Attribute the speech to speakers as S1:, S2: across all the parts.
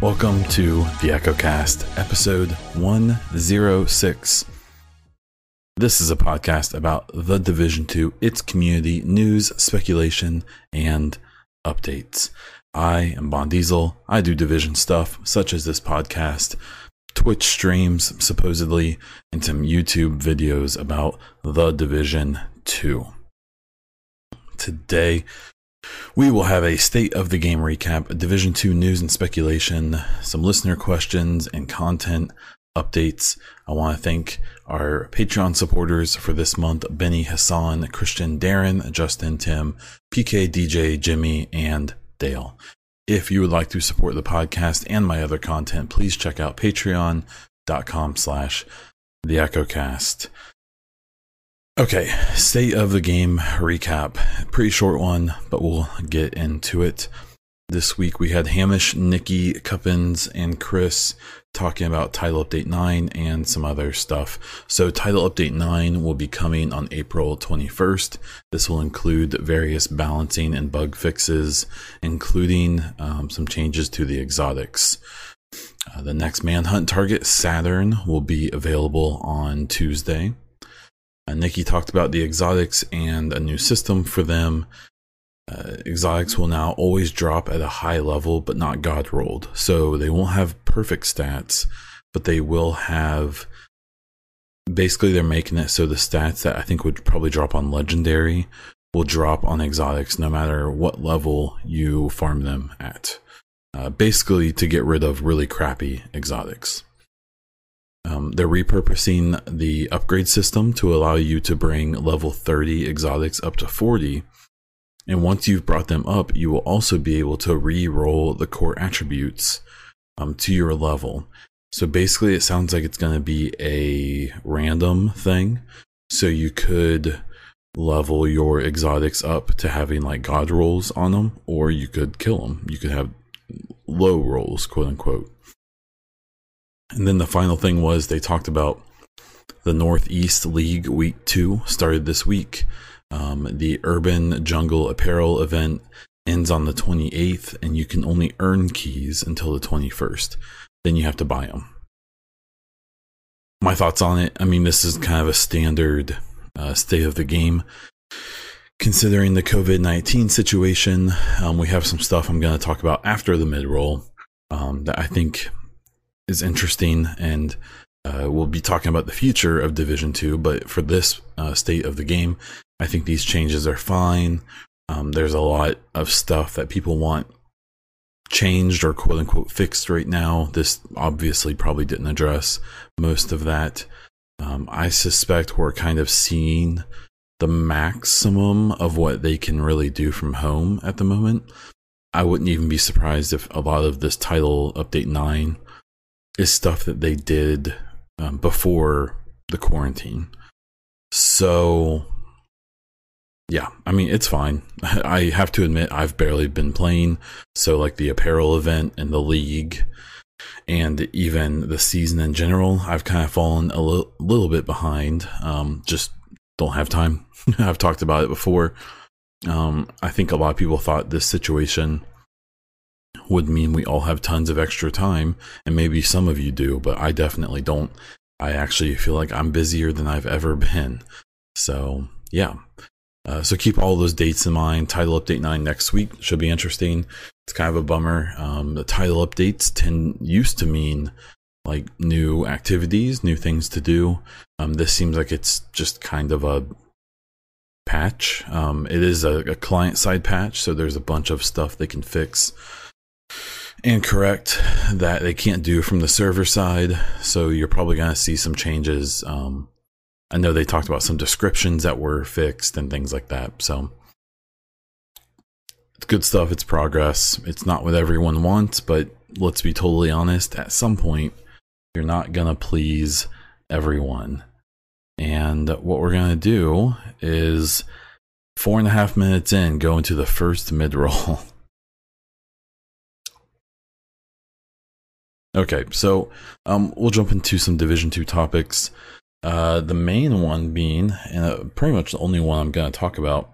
S1: Welcome to the EchoCast, episode 106. This is a podcast about the Division 2, its community, news, speculation, and updates. I am Bond Diesel. I do Division stuff, such as this podcast, Twitch streams, supposedly, and some YouTube videos about the Division 2. Today, we will have a state of the game recap, Division 2 news and speculation, some listener questions and content updates. I want to thank our Patreon supporters for this month Benny Hassan, Christian Darren, Justin Tim, PK DJ Jimmy, and Dale. If you would like to support the podcast and my other content, please check out patreon.com slash the EchoCast. Okay, state of the game recap. Pretty short one, but we'll get into it. This week we had Hamish, Nikki, Cuppins, and Chris talking about Title Update 9 and some other stuff. So, Title Update 9 will be coming on April 21st. This will include various balancing and bug fixes, including um, some changes to the exotics. Uh, the next manhunt target, Saturn, will be available on Tuesday. Uh, Nikki talked about the exotics and a new system for them. Uh, exotics will now always drop at a high level, but not god rolled. So they won't have perfect stats, but they will have. Basically, they're making it so the stats that I think would probably drop on legendary will drop on exotics no matter what level you farm them at. Uh, basically, to get rid of really crappy exotics. Um, they're repurposing the upgrade system to allow you to bring level 30 exotics up to 40 and once you've brought them up, you will also be able to re-roll the core attributes um, to your level. So basically, it sounds like it's going to be a random thing. So you could level your exotics up to having like god rolls on them, or you could kill them. You could have low rolls, quote unquote. And then the final thing was they talked about the Northeast League Week 2 started this week. Um, the Urban Jungle Apparel event ends on the 28th, and you can only earn keys until the 21st. Then you have to buy them. My thoughts on it I mean, this is kind of a standard uh, state of the game. Considering the COVID 19 situation, um, we have some stuff I'm going to talk about after the mid roll um, that I think is interesting and uh, we'll be talking about the future of Division 2, but for this uh, state of the game, I think these changes are fine. Um, there's a lot of stuff that people want changed or quote unquote fixed right now. This obviously probably didn't address most of that. Um, I suspect we're kind of seeing the maximum of what they can really do from home at the moment. I wouldn't even be surprised if a lot of this title update 9 is stuff that they did um, before the quarantine. So yeah, I mean, it's fine. I have to admit, I've barely been playing. So, like the apparel event and the league, and even the season in general, I've kind of fallen a li- little bit behind. Um, just don't have time. I've talked about it before. Um, I think a lot of people thought this situation would mean we all have tons of extra time, and maybe some of you do, but I definitely don't. I actually feel like I'm busier than I've ever been. So, yeah. Uh, so keep all those dates in mind. Title update nine next week should be interesting. It's kind of a bummer. Um, the title updates tend used to mean like new activities, new things to do. Um, this seems like it's just kind of a patch. Um, it is a, a client side patch, so there's a bunch of stuff they can fix and correct that they can't do from the server side. So you're probably going to see some changes um, I know they talked about some descriptions that were fixed and things like that. So it's good stuff. It's progress. It's not what everyone wants, but let's be totally honest. At some point, you're not going to please everyone. And what we're going to do is four and a half minutes in, go into the first mid roll. okay, so um, we'll jump into some Division 2 topics. Uh, the main one being, and uh, pretty much the only one I'm going to talk about,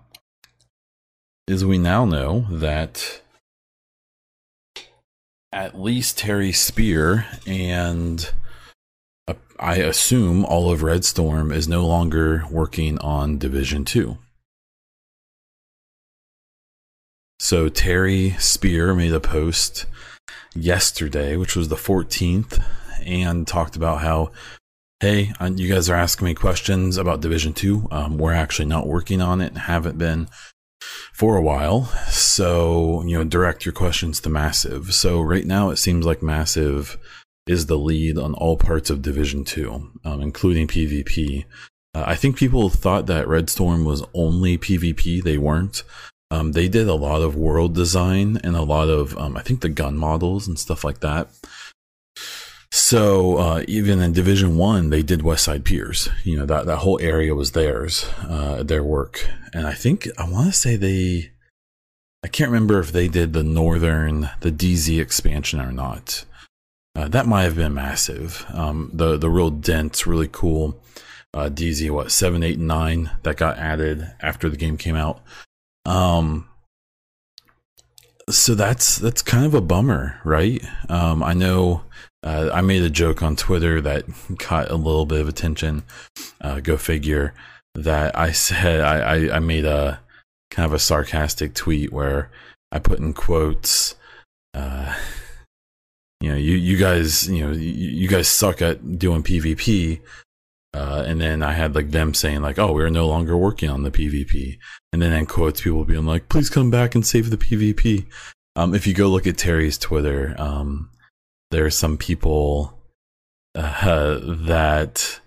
S1: is we now know that at least Terry Spier and uh, I assume all of Red Storm is no longer working on Division 2. So Terry Spier made a post yesterday, which was the 14th, and talked about how, hey, you guys are asking me questions about Division 2. Um, we're actually not working on it and haven't been for a while. So, you know, direct your questions to Massive. So, right now, it seems like Massive is the lead on all parts of Division 2, um, including PvP. Uh, I think people thought that Red Storm was only PvP. They weren't. Um, they did a lot of world design and a lot of, um, I think, the gun models and stuff like that. So uh, even in Division One, they did West Side Piers. You know that that whole area was theirs, uh, their work. And I think I want to say they, I can't remember if they did the Northern, the DZ expansion or not. Uh, that might have been massive. Um, the the real dense, really cool uh, DZ what seven, eight, and nine that got added after the game came out. Um, so that's that's kind of a bummer, right? Um, I know uh, I made a joke on Twitter that caught a little bit of attention. Uh, go figure. That I said I, I, I made a kind of a sarcastic tweet where I put in quotes. Uh, you know, you you guys, you know, you, you guys suck at doing PvP. Uh, and then I had like them saying like, "Oh, we're no longer working on the PvP." And then in quotes, people being like, "Please come back and save the PvP." Um, if you go look at Terry's Twitter, um, there are some people uh, that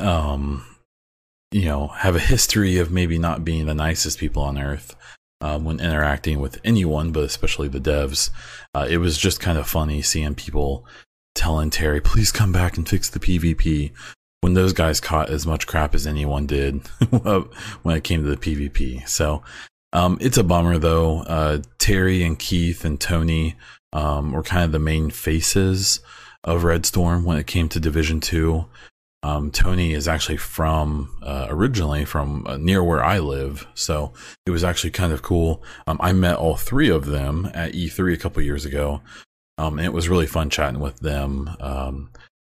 S1: um you know have a history of maybe not being the nicest people on earth um, when interacting with anyone but especially the devs. Uh, it was just kind of funny seeing people telling terry please come back and fix the pvp when those guys caught as much crap as anyone did when it came to the pvp so um, it's a bummer though uh, terry and keith and tony um, were kind of the main faces of Red Storm when it came to Division Two. Um, Tony is actually from uh, originally from uh, near where I live, so it was actually kind of cool. Um, I met all three of them at E3 a couple years ago, um, and it was really fun chatting with them.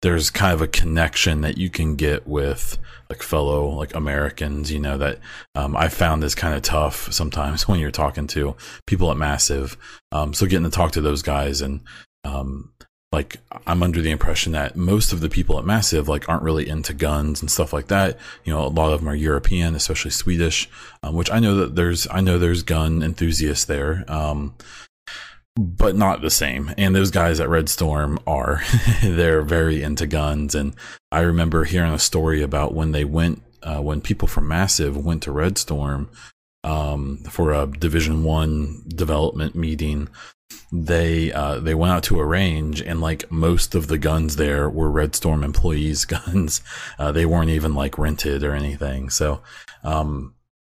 S1: There's kind of a connection that you can get with like fellow like Americans, you know, that um, I found is kind of tough sometimes when you're talking to people at Massive. Um, so getting to talk to those guys and um, like I'm under the impression that most of the people at Massive like aren't really into guns and stuff like that. You know, a lot of them are European, especially Swedish, um, which I know that there's I know there's gun enthusiasts there. Um, but not the same. And those guys at Red Storm are they're very into guns. And I remember hearing a story about when they went uh, when people from Massive went to Red Storm um, for a Division One development meeting. They uh, they went out to a range and like most of the guns there were Red Storm employees' guns. Uh, they weren't even like rented or anything. So um,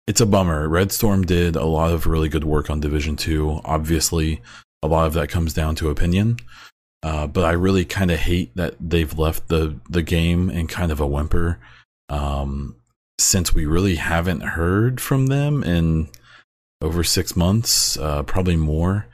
S1: it's a bummer. Red Storm did a lot of really good work on Division Two. Obviously, a lot of that comes down to opinion. Uh, but I really kind of hate that they've left the the game in kind of a whimper. Um, since we really haven't heard from them in over six months, uh, probably more.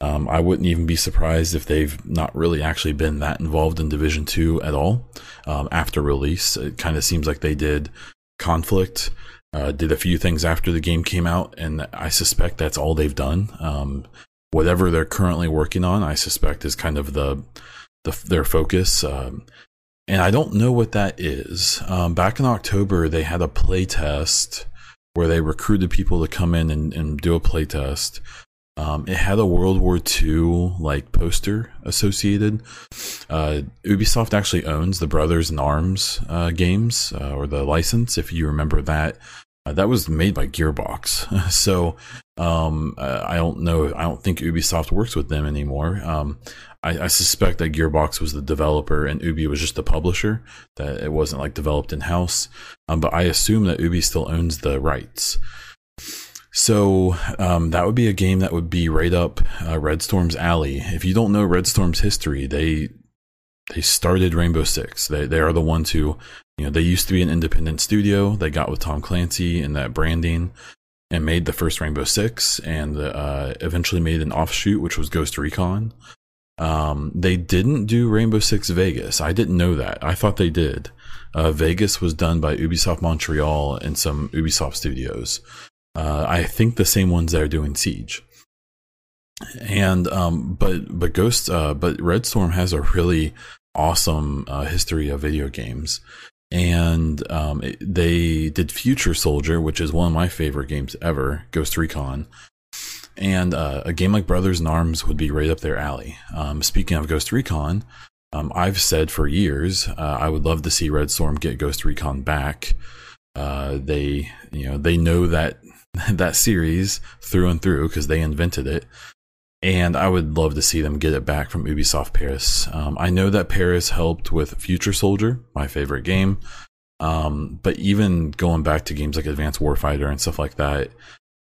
S1: Um, I wouldn't even be surprised if they've not really actually been that involved in Division Two at all um, after release. It kind of seems like they did conflict, uh, did a few things after the game came out, and I suspect that's all they've done. Um, whatever they're currently working on, I suspect is kind of the, the their focus. Um, and I don't know what that is. Um, back in October, they had a play test where they recruited people to come in and, and do a play test. Um, it had a World War II like poster associated. Uh, Ubisoft actually owns the Brothers in Arms uh, games uh, or the license, if you remember that. Uh, that was made by Gearbox, so um, I don't know. I don't think Ubisoft works with them anymore. Um, I, I, suspect that Gearbox was the developer and Ubi was just the publisher. That it wasn't like developed in house. Um, but I assume that Ubi still owns the rights. So um, that would be a game that would be right up uh, Red Storm's alley. If you don't know Red Storm's history, they they started Rainbow Six. They they are the ones who you know they used to be an independent studio. They got with Tom Clancy and that branding and made the first Rainbow Six, and uh, eventually made an offshoot, which was Ghost Recon. Um, they didn't do Rainbow Six Vegas. I didn't know that. I thought they did. Uh, Vegas was done by Ubisoft Montreal and some Ubisoft studios. Uh, I think the same ones that are doing Siege. And um, but but Ghost, uh, but Red Storm has a really awesome uh, history of video games and um, it, they did Future Soldier, which is one of my favorite games ever, Ghost Recon. And uh, a game like Brothers in Arms would be right up their alley. Um, speaking of Ghost Recon, um, I've said for years uh, I would love to see Red Storm get Ghost Recon back. Uh, they, you know, they know that that series through and through because they invented it and I would love to see them get it back from Ubisoft Paris. Um, I know that Paris helped with Future Soldier, my favorite game. Um, but even going back to games like Advanced Warfighter and stuff like that,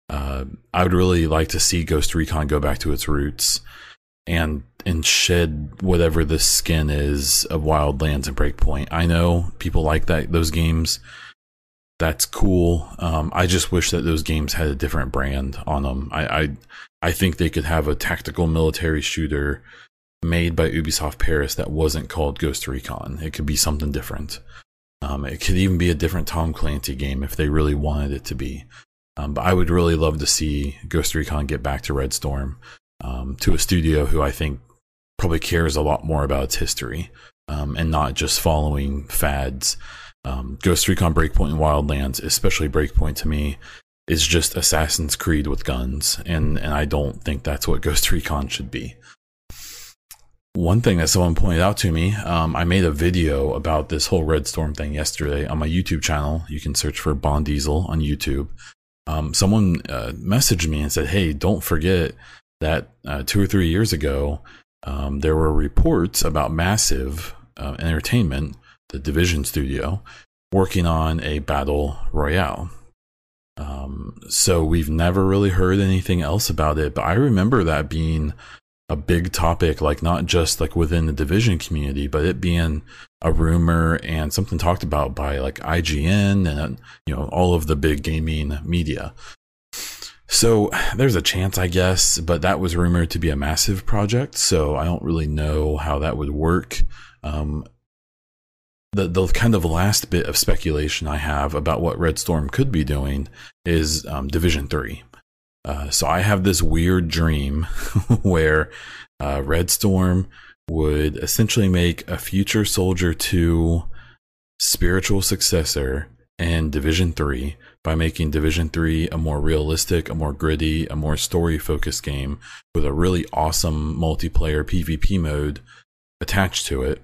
S1: uh, I would really like to see Ghost Recon go back to its roots and and shed whatever the skin is of Wildlands and Breakpoint. I know people like that those games. That's cool. Um, I just wish that those games had a different brand on them. I, I I think they could have a tactical military shooter made by Ubisoft Paris that wasn't called Ghost Recon. It could be something different. Um, it could even be a different Tom Clancy game if they really wanted it to be. Um, but I would really love to see Ghost Recon get back to Red Storm, um, to a studio who I think probably cares a lot more about its history um, and not just following fads. Um, Ghost Recon Breakpoint and Wildlands, especially Breakpoint to me, is just Assassin's Creed with guns, and and I don't think that's what Ghost Recon should be. One thing that someone pointed out to me, um, I made a video about this whole Red Storm thing yesterday on my YouTube channel. You can search for Bond Diesel on YouTube. Um, someone uh, messaged me and said, "Hey, don't forget that uh, two or three years ago, um, there were reports about Massive uh, Entertainment, the Division studio, working on a battle royale." Um, so we've never really heard anything else about it, but I remember that being a big topic, like not just like within the division community, but it being a rumor and something talked about by like IGN and you know all of the big gaming media. So there's a chance, I guess, but that was rumored to be a massive project. So I don't really know how that would work. Um, the the kind of last bit of speculation I have about what Red Storm could be doing is um, Division Three. Uh, so I have this weird dream where uh, Red Storm would essentially make a future Soldier Two spiritual successor and Division Three by making Division Three a more realistic, a more gritty, a more story focused game with a really awesome multiplayer PvP mode attached to it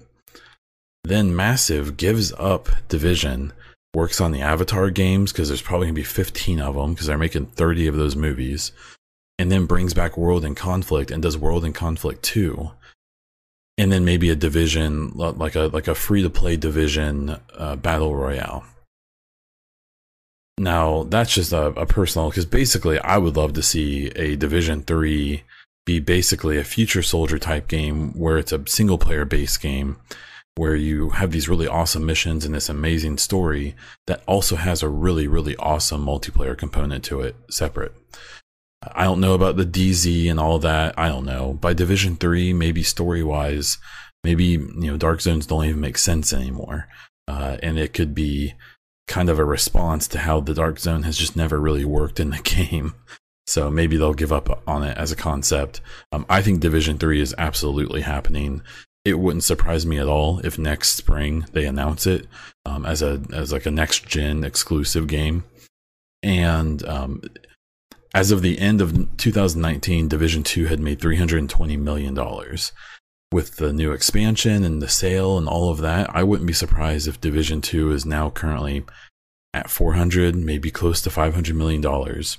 S1: then Massive gives up Division, works on the Avatar games because there's probably going to be 15 of them because they're making 30 of those movies, and then brings back World in Conflict and does World in Conflict 2. And then maybe a division like a like a free to play division uh, battle royale. Now that's just a, a personal because basically I would love to see a Division Three be basically a future soldier type game where it's a single player based game where you have these really awesome missions and this amazing story that also has a really, really awesome multiplayer component to it separate. I don't know about the DZ and all that. I don't know. By Division 3, maybe story wise, maybe, you know, Dark Zones don't even make sense anymore. Uh, and it could be kind of a response to how the Dark Zone has just never really worked in the game. So maybe they'll give up on it as a concept. Um, I think Division 3 is absolutely happening it wouldn't surprise me at all if next spring they announce it um, as a as like a next gen exclusive game. And um, as of the end of 2019, Division Two had made 320 million dollars. With the new expansion and the sale and all of that, I wouldn't be surprised if Division Two is now currently at 400, maybe close to 500 million dollars.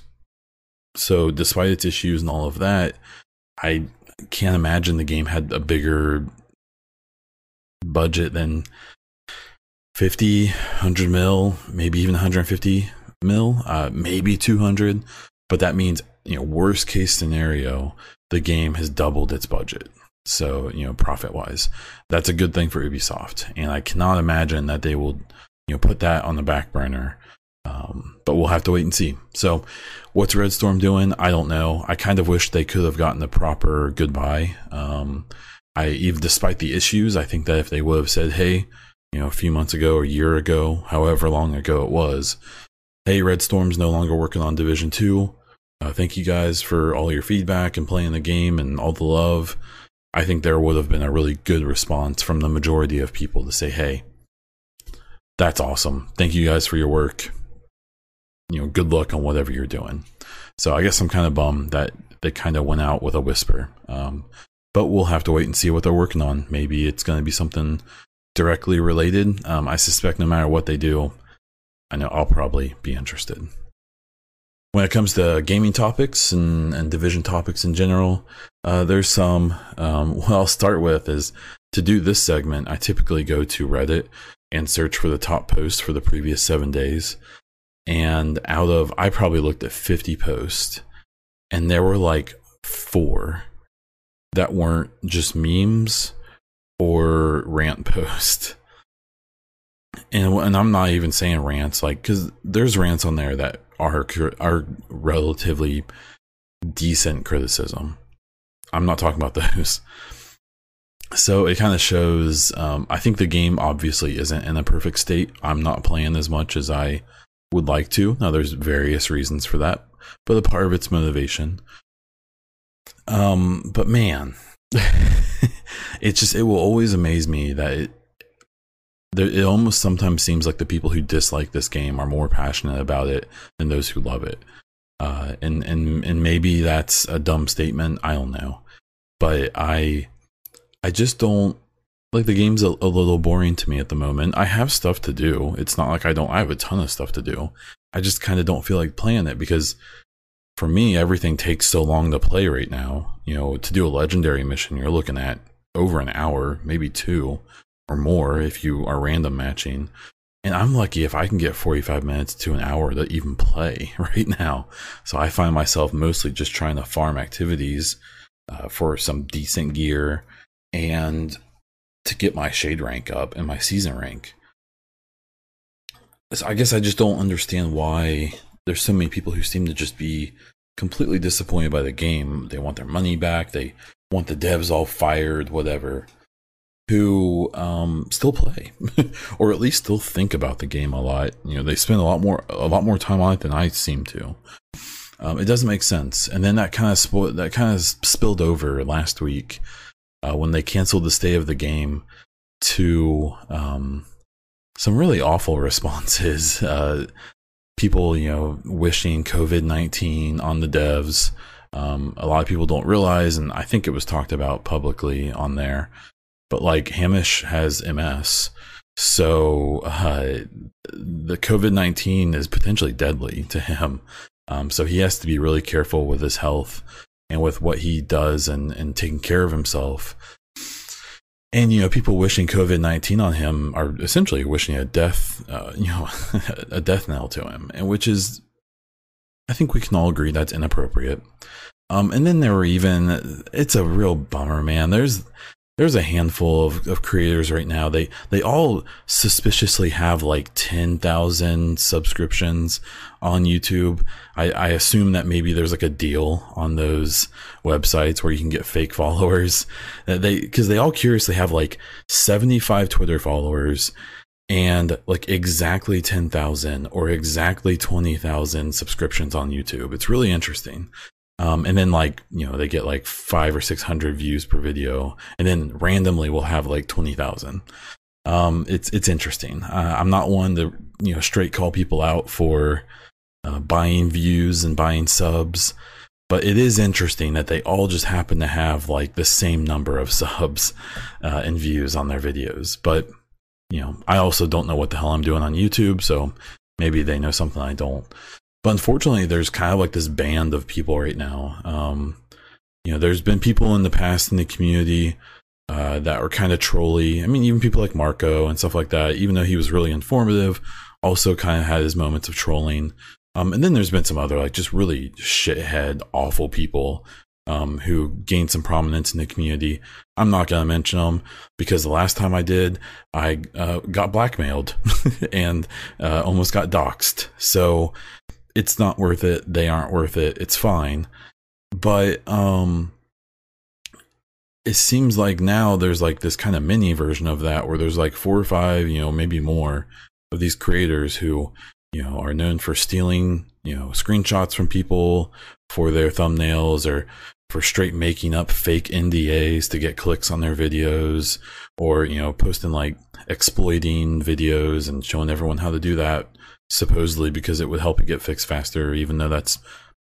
S1: So, despite its issues and all of that, I can't imagine the game had a bigger budget than 50, 100 mil, maybe even 150 mil, uh, maybe 200. But that means, you know, worst case scenario, the game has doubled its budget. So, you know, profit wise, that's a good thing for Ubisoft. And I cannot imagine that they will, you know, put that on the back burner. Um, but we'll have to wait and see. So, what's Red Storm doing? I don't know. I kind of wish they could have gotten the proper goodbye. Um, I even despite the issues, I think that if they would have said, "Hey, you know, a few months ago a year ago, however long ago it was, hey, Red Storm's no longer working on Division Two. Uh, thank you guys for all your feedback and playing the game and all the love." I think there would have been a really good response from the majority of people to say, "Hey, that's awesome. Thank you guys for your work. You know, good luck on whatever you're doing." So I guess I'm kind of bummed that they kind of went out with a whisper. Um, but we'll have to wait and see what they're working on. Maybe it's going to be something directly related. Um, I suspect no matter what they do, I know I'll probably be interested. When it comes to gaming topics and, and division topics in general, uh, there's some. Um, what I'll start with is to do this segment, I typically go to Reddit and search for the top posts for the previous seven days. And out of, I probably looked at 50 posts, and there were like four that weren't just memes or rant posts. And, and I'm not even saying rants, like, because there's rants on there that are are relatively decent criticism. I'm not talking about those. So it kind of shows. Um, I think the game obviously isn't in a perfect state. I'm not playing as much as I would like to. Now, there's various reasons for that, but a part of it's motivation. Um, but man, it just it will always amaze me that it it almost sometimes seems like the people who dislike this game are more passionate about it than those who love it. Uh, and and and maybe that's a dumb statement. I don't know, but I I just don't like the game's a, a little boring to me at the moment. I have stuff to do. It's not like I don't. I have a ton of stuff to do. I just kind of don't feel like playing it because for me, everything takes so long to play right now. You know, to do a legendary mission, you're looking at over an hour, maybe two or more if you are random matching. And I'm lucky if I can get 45 minutes to an hour to even play right now. So I find myself mostly just trying to farm activities uh, for some decent gear and to get my shade rank up and my season rank. So I guess I just don't understand why there's so many people who seem to just be completely disappointed by the game. They want their money back. They want the devs all fired, whatever. Who um, still play, or at least still think about the game a lot. You know, they spend a lot more a lot more time on it than I seem to. Um, it doesn't make sense. And then that kind of spo- that kind of spilled over last week uh, when they canceled the stay of the game to um, some really awful responses. Uh, people, you know, wishing COVID 19 on the devs. Um, a lot of people don't realize, and I think it was talked about publicly on there, but like Hamish has MS. So uh, the COVID 19 is potentially deadly to him. Um, so he has to be really careful with his health and with what he does and, and taking care of himself and you know people wishing covid-19 on him are essentially wishing a death uh, you know a death knell to him and which is i think we can all agree that's inappropriate. Um and then there were even it's a real bummer man. There's there's a handful of, of creators right now. They they all suspiciously have like ten thousand subscriptions on YouTube. I, I assume that maybe there's like a deal on those websites where you can get fake followers. Uh, they because they all curiously have like seventy five Twitter followers and like exactly 10,000 or exactly 20,000 subscriptions on YouTube. It's really interesting. Um, and then like, you know, they get like five or 600 views per video and then randomly we'll have like 20,000. Um, it's, it's interesting. Uh, I'm not one to, you know, straight call people out for, uh, buying views and buying subs, but it is interesting that they all just happen to have like the same number of subs, uh, and views on their videos. But, you know, I also don't know what the hell I'm doing on YouTube. So maybe they know something I don't. But unfortunately, there's kind of like this band of people right now. Um, you know, there's been people in the past in the community uh, that were kind of trolly. I mean, even people like Marco and stuff like that, even though he was really informative, also kind of had his moments of trolling. Um, and then there's been some other like just really shithead, awful people um, who gained some prominence in the community. I'm not going to mention them because the last time I did, I uh, got blackmailed and uh, almost got doxxed. So it's not worth it. They aren't worth it. It's fine. But um, it seems like now there's like this kind of mini version of that where there's like four or five, you know, maybe more of these creators who, you know, are known for stealing, you know, screenshots from people for their thumbnails or for straight making up fake NDAs to get clicks on their videos or, you know, posting like exploiting videos and showing everyone how to do that supposedly because it would help it get fixed faster, even though that's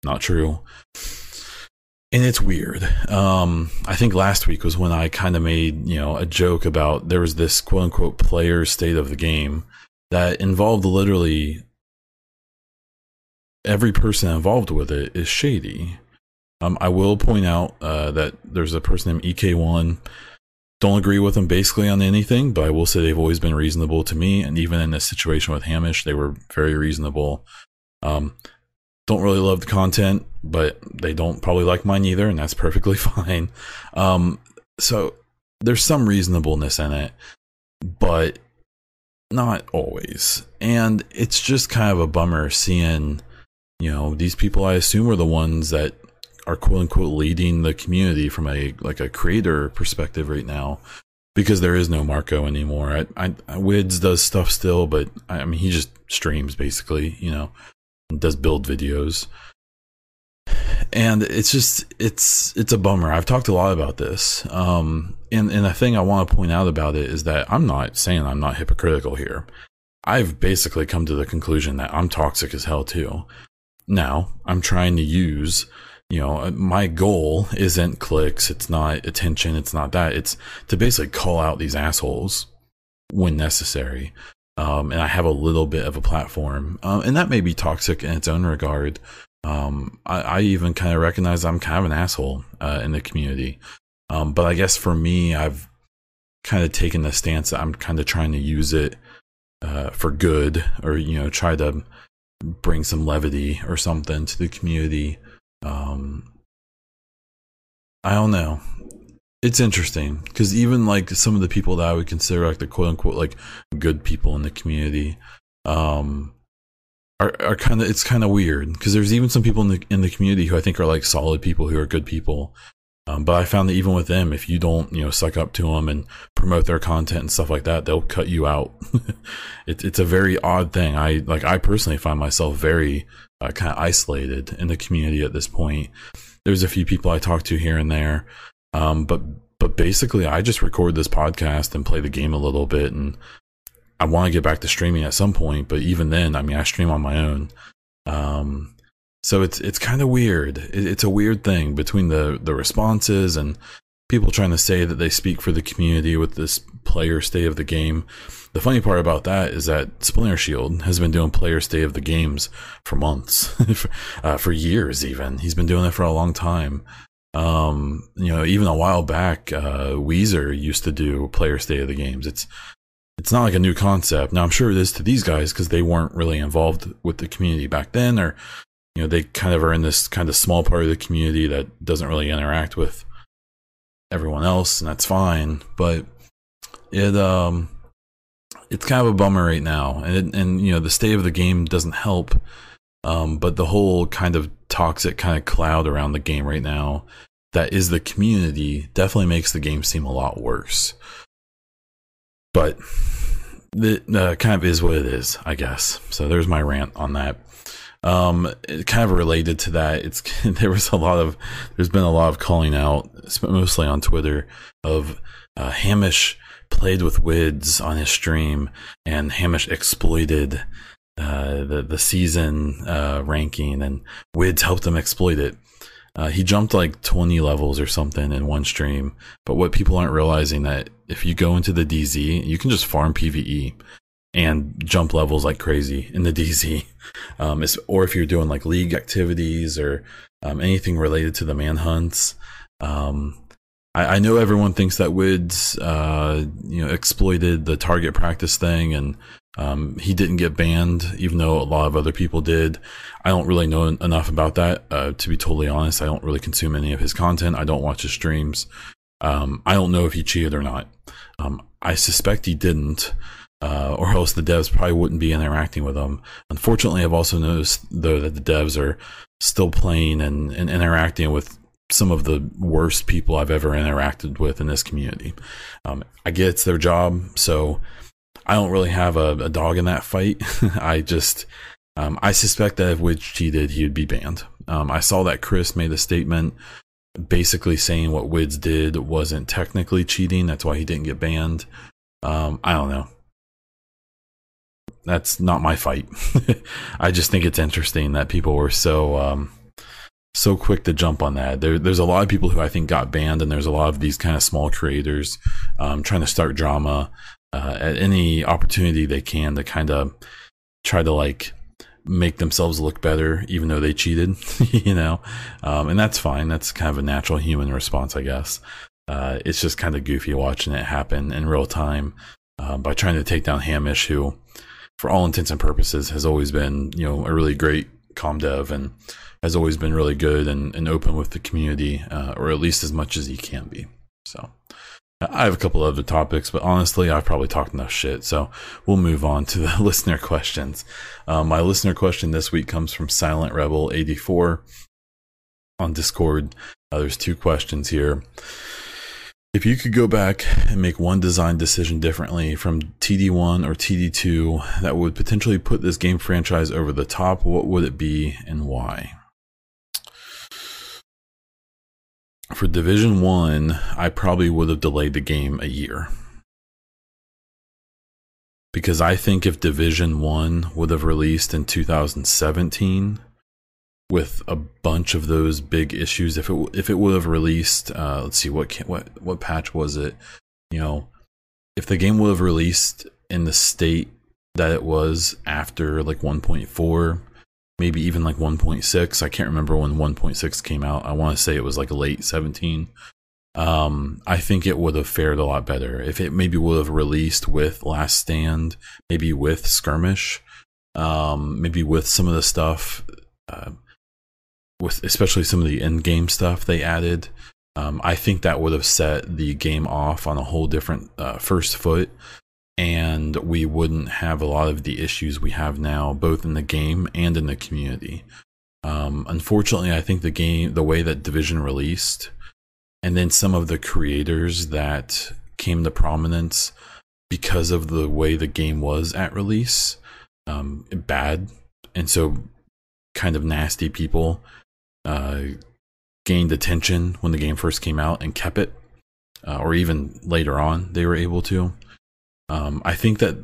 S1: not true and it's weird. Um, I think last week was when I kind of made you know a joke about there was this quote unquote player state of the game that involved literally every person involved with it is shady. Um, I will point out uh, that there's a person named EK1. Don't agree with them basically on anything, but I will say they've always been reasonable to me. And even in this situation with Hamish, they were very reasonable. Um, don't really love the content, but they don't probably like mine either, and that's perfectly fine. Um, so there's some reasonableness in it, but not always. And it's just kind of a bummer seeing, you know, these people I assume are the ones that are quote unquote leading the community from a like a creator perspective right now because there is no Marco anymore. I, I Wids does stuff still, but I mean he just streams basically, you know does build videos. And it's just it's it's a bummer. I've talked a lot about this. Um and and the thing i want to point out about it is that i'm not saying i'm not hypocritical here. I've basically come to the conclusion that i'm toxic as hell too. Now i'm trying to use you know my goal isn't clicks it's not attention it's not that it's to basically call out these assholes when necessary um, and I have a little bit of a platform, uh, and that may be toxic in its own regard. Um, I, I, even kind of recognize I'm kind of an asshole uh, in the community, um, but I guess for me, I've kind of taken the stance that I'm kind of trying to use it uh, for good, or you know, try to bring some levity or something to the community. Um, I don't know it's interesting because even like some of the people that I would consider like the quote unquote like good people in the community, um, are are kind of it's kind of weird because there's even some people in the in the community who I think are like solid people who are good people. Um, but I found that even with them, if you don't, you know, suck up to them and promote their content and stuff like that, they'll cut you out. it, it's a very odd thing. I like, I personally find myself very uh, kind of isolated in the community at this point. There's a few people I talk to here and there, um, but but basically, I just record this podcast and play the game a little bit, and I want to get back to streaming at some point. But even then, I mean, I stream on my own. Um, so it's it's kind of weird. It, it's a weird thing between the the responses and people trying to say that they speak for the community with this player stay of the game. The funny part about that is that Splinter Shield has been doing player stay of the games for months, for, uh, for years even. He's been doing it for a long time. Um, you know, even a while back, uh, Weezer used to do player state of the games. It's it's not like a new concept. Now I'm sure it is to these guys because they weren't really involved with the community back then, or you know, they kind of are in this kind of small part of the community that doesn't really interact with everyone else, and that's fine. But it um, it's kind of a bummer right now, and it, and you know, the state of the game doesn't help. Um, but the whole kind of toxic kind of cloud around the game right now that is the community definitely makes the game seem a lot worse. But it uh, kind of is what it is, I guess. So there's my rant on that. Um, kind of related to that, it's there was a lot of there's been a lot of calling out, mostly on Twitter, of uh, Hamish played with Wids on his stream, and Hamish exploited uh, the the season uh, ranking, and Wids helped him exploit it. Uh, he jumped like 20 levels or something in one stream. But what people aren't realizing that if you go into the DZ, you can just farm PVE and jump levels like crazy in the DZ. Um, or if you're doing like league activities or um, anything related to the manhunts, Um, I, I, know everyone thinks that Wids, uh, you know, exploited the target practice thing and um, he didn't get banned, even though a lot of other people did. I don't really know enough about that. Uh, to be totally honest, I don't really consume any of his content. I don't watch his streams. Um, I don't know if he cheated or not. Um, I suspect he didn't, uh, or else the devs probably wouldn't be interacting with them. Unfortunately, I've also noticed though that the devs are still playing and, and interacting with some of the worst people I've ever interacted with in this community. Um, I get it's their job, so I don't really have a, a dog in that fight. I just, um, I suspect that if Wids cheated, he would be banned. Um, I saw that Chris made a statement basically saying what Wids did wasn't technically cheating. That's why he didn't get banned. Um, I don't know. That's not my fight. I just think it's interesting that people were so um, so quick to jump on that. There, there's a lot of people who I think got banned, and there's a lot of these kind of small creators um, trying to start drama uh, at any opportunity they can to kind of try to like make themselves look better, even though they cheated, you know, um, and that's fine. That's kind of a natural human response, I guess. Uh, it's just kind of goofy watching it happen in real time uh, by trying to take down Hamish, who, for all intents and purposes, has always been, you know, a really great com dev and has always been really good and, and open with the community, uh, or at least as much as he can be. So. I have a couple other topics, but honestly, I've probably talked enough shit. So we'll move on to the listener questions. Um, my listener question this week comes from Silent Rebel 84 on Discord. Uh, there's two questions here. If you could go back and make one design decision differently from TD1 or TD2 that would potentially put this game franchise over the top, what would it be and why? for Division 1, I probably would have delayed the game a year. Because I think if Division 1 would have released in 2017 with a bunch of those big issues if it if it would have released uh, let's see what what what patch was it? You know, if the game would have released in the state that it was after like 1.4 maybe even like 1.6. I can't remember when 1.6 came out. I want to say it was like late 17. Um, I think it would have fared a lot better if it maybe would have released with Last Stand, maybe with Skirmish, um, maybe with some of the stuff, uh, with especially some of the end game stuff they added. Um, I think that would have set the game off on a whole different uh, first foot and we wouldn't have a lot of the issues we have now, both in the game and in the community. Um, unfortunately, I think the game, the way that Division released, and then some of the creators that came to prominence because of the way the game was at release, um, bad, and so kind of nasty people uh, gained attention when the game first came out and kept it, uh, or even later on they were able to. Um, I think that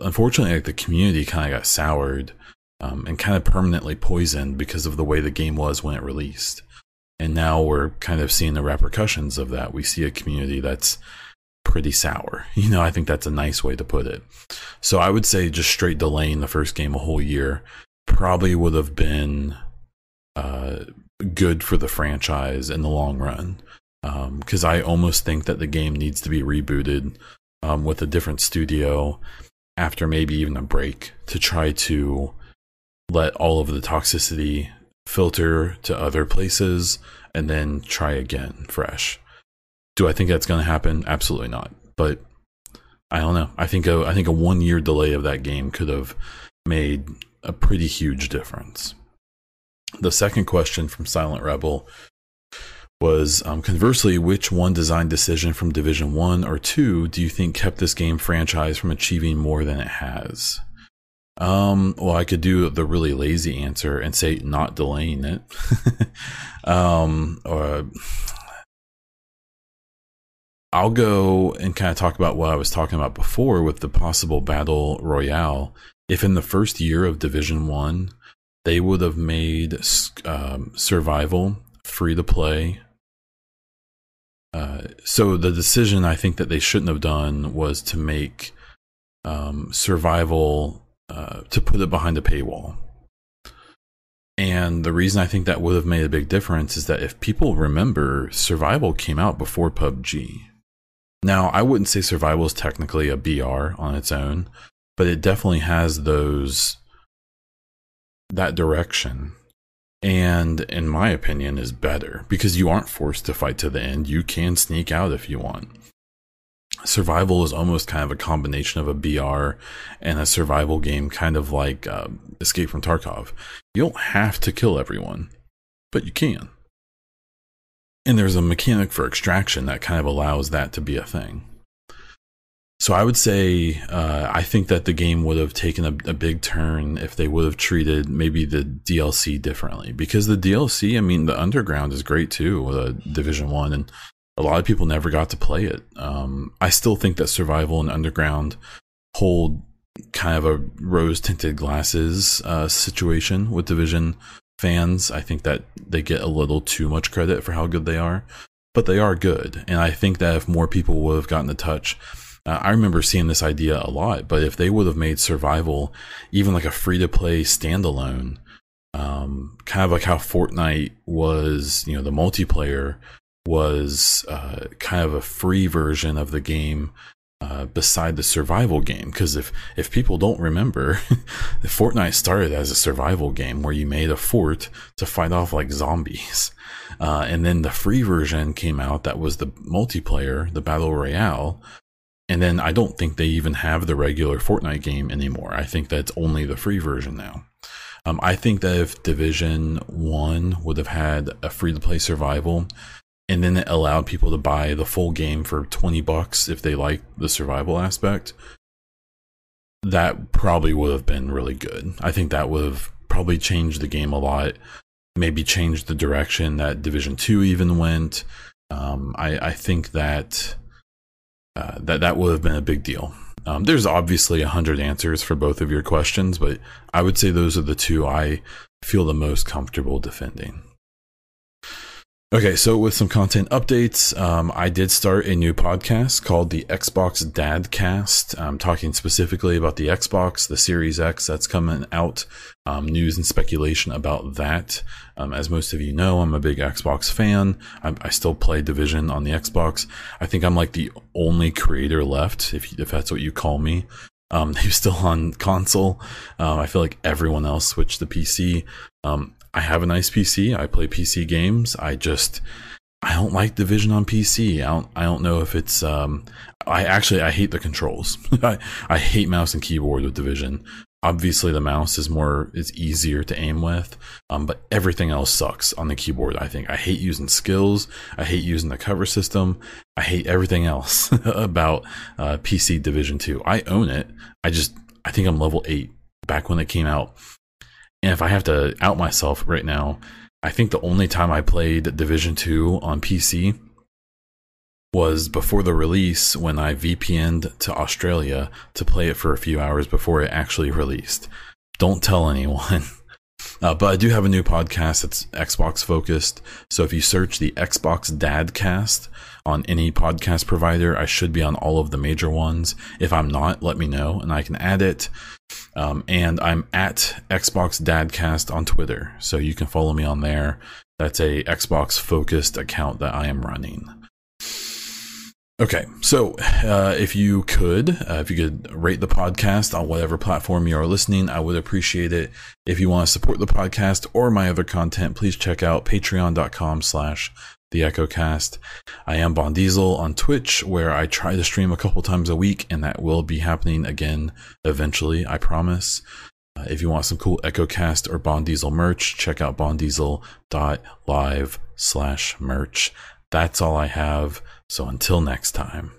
S1: unfortunately, like, the community kind of got soured um, and kind of permanently poisoned because of the way the game was when it released. And now we're kind of seeing the repercussions of that. We see a community that's pretty sour. You know, I think that's a nice way to put it. So I would say just straight delaying the first game a whole year probably would have been good for the franchise in the long run. Because um, I almost think that the game needs to be rebooted um, with a different studio after maybe even a break to try to let all of the toxicity filter to other places and then try again fresh. Do I think that's going to happen? Absolutely not. But I don't know. I think a I think a one year delay of that game could have made a pretty huge difference. The second question from Silent Rebel was um, conversely, which one design decision from Division 1 or 2 do you think kept this game franchise from achieving more than it has? Um, well, I could do the really lazy answer and say not delaying it. um, or I'll go and kind of talk about what I was talking about before with the possible battle royale. If in the first year of Division 1, they would have made um, survival free to play uh, so the decision I think that they shouldn't have done was to make um, survival uh, to put it behind a paywall. And the reason I think that would have made a big difference is that if people remember, survival came out before PUBG. Now, I wouldn't say survival is technically a BR on its own, but it definitely has those that direction. And in my opinion is better because you aren't forced to fight to the end. You can sneak out if you want survival is almost kind of a combination of a BR and a survival game, kind of like uh, Escape from Tarkov. You don't have to kill everyone, but you can. And there's a mechanic for extraction that kind of allows that to be a thing. So I would say uh, I think that the game would have taken a, a, big turn if they would have treated maybe the DLC differently. Because the DLC, I mean, the Underground is great too, uh, Division One, and a lot of people never got to play it. Um, I still think that Survival and Underground hold kind of a rose tinted glasses uh, situation with Division fans. I think that they get a little too much credit for how good they are, but they are good. And I think that if more people would have gotten to touch, uh, I remember seeing this idea a lot, but if they would have made Survival even like a free to play standalone, um, kind of like how Fortnite was, you know, the multiplayer was uh, kind of a free version of the game uh, beside the survival game. Because if if people don't remember, Fortnite started as a survival game where you made a fort to fight off like zombies, uh, and then the free version came out that was the multiplayer, the battle royale. And then I don't think they even have the regular Fortnite game anymore. I think that's only the free version now. Um, I think that if Division One would have had a free to play survival, and then it allowed people to buy the full game for 20 bucks if they liked the survival aspect that probably would have been really good i think that would have probably changed the game a lot maybe changed the direction that division 2 even went um, I, I, think that uh, that that would have been a big deal um, there's obviously a hundred answers for both of your questions but i would say those are the two i feel the most comfortable defending Okay, so with some content updates, um, I did start a new podcast called the Xbox Dadcast. I'm talking specifically about the Xbox, the Series X that's coming out, um, news and speculation about that. Um, as most of you know, I'm a big Xbox fan. I, I, still play Division on the Xbox. I think I'm like the only creator left, if if that's what you call me. Um, who's still on console. Um, I feel like everyone else switched to PC. Um, I have a nice PC. I play PC games. I just I don't like Division on PC. I don't I don't know if it's um I actually I hate the controls. I, I hate mouse and keyboard with Division. Obviously the mouse is more is easier to aim with. Um but everything else sucks on the keyboard, I think. I hate using skills. I hate using the cover system. I hate everything else about uh, PC Division 2. I own it. I just I think I'm level 8 back when it came out and if I have to out myself right now, I think the only time I played Division 2 on PC was before the release when I VPN'd to Australia to play it for a few hours before it actually released. Don't tell anyone. Uh, but I do have a new podcast that's Xbox focused. So if you search the Xbox Dadcast on any podcast provider, I should be on all of the major ones. If I'm not, let me know and I can add it. Um, and I'm at Xbox Dadcast on Twitter. So you can follow me on there. That's a Xbox focused account that I am running. Okay, so uh, if you could, uh, if you could rate the podcast on whatever platform you are listening, I would appreciate it. If you want to support the podcast or my other content, please check out patreon.com slash the EchoCast. I am Bond Diesel on Twitch, where I try to stream a couple times a week, and that will be happening again eventually, I promise. Uh, if you want some cool EchoCast or Bond Diesel merch, check out bondiesel.live slash merch. That's all I have, so until next time.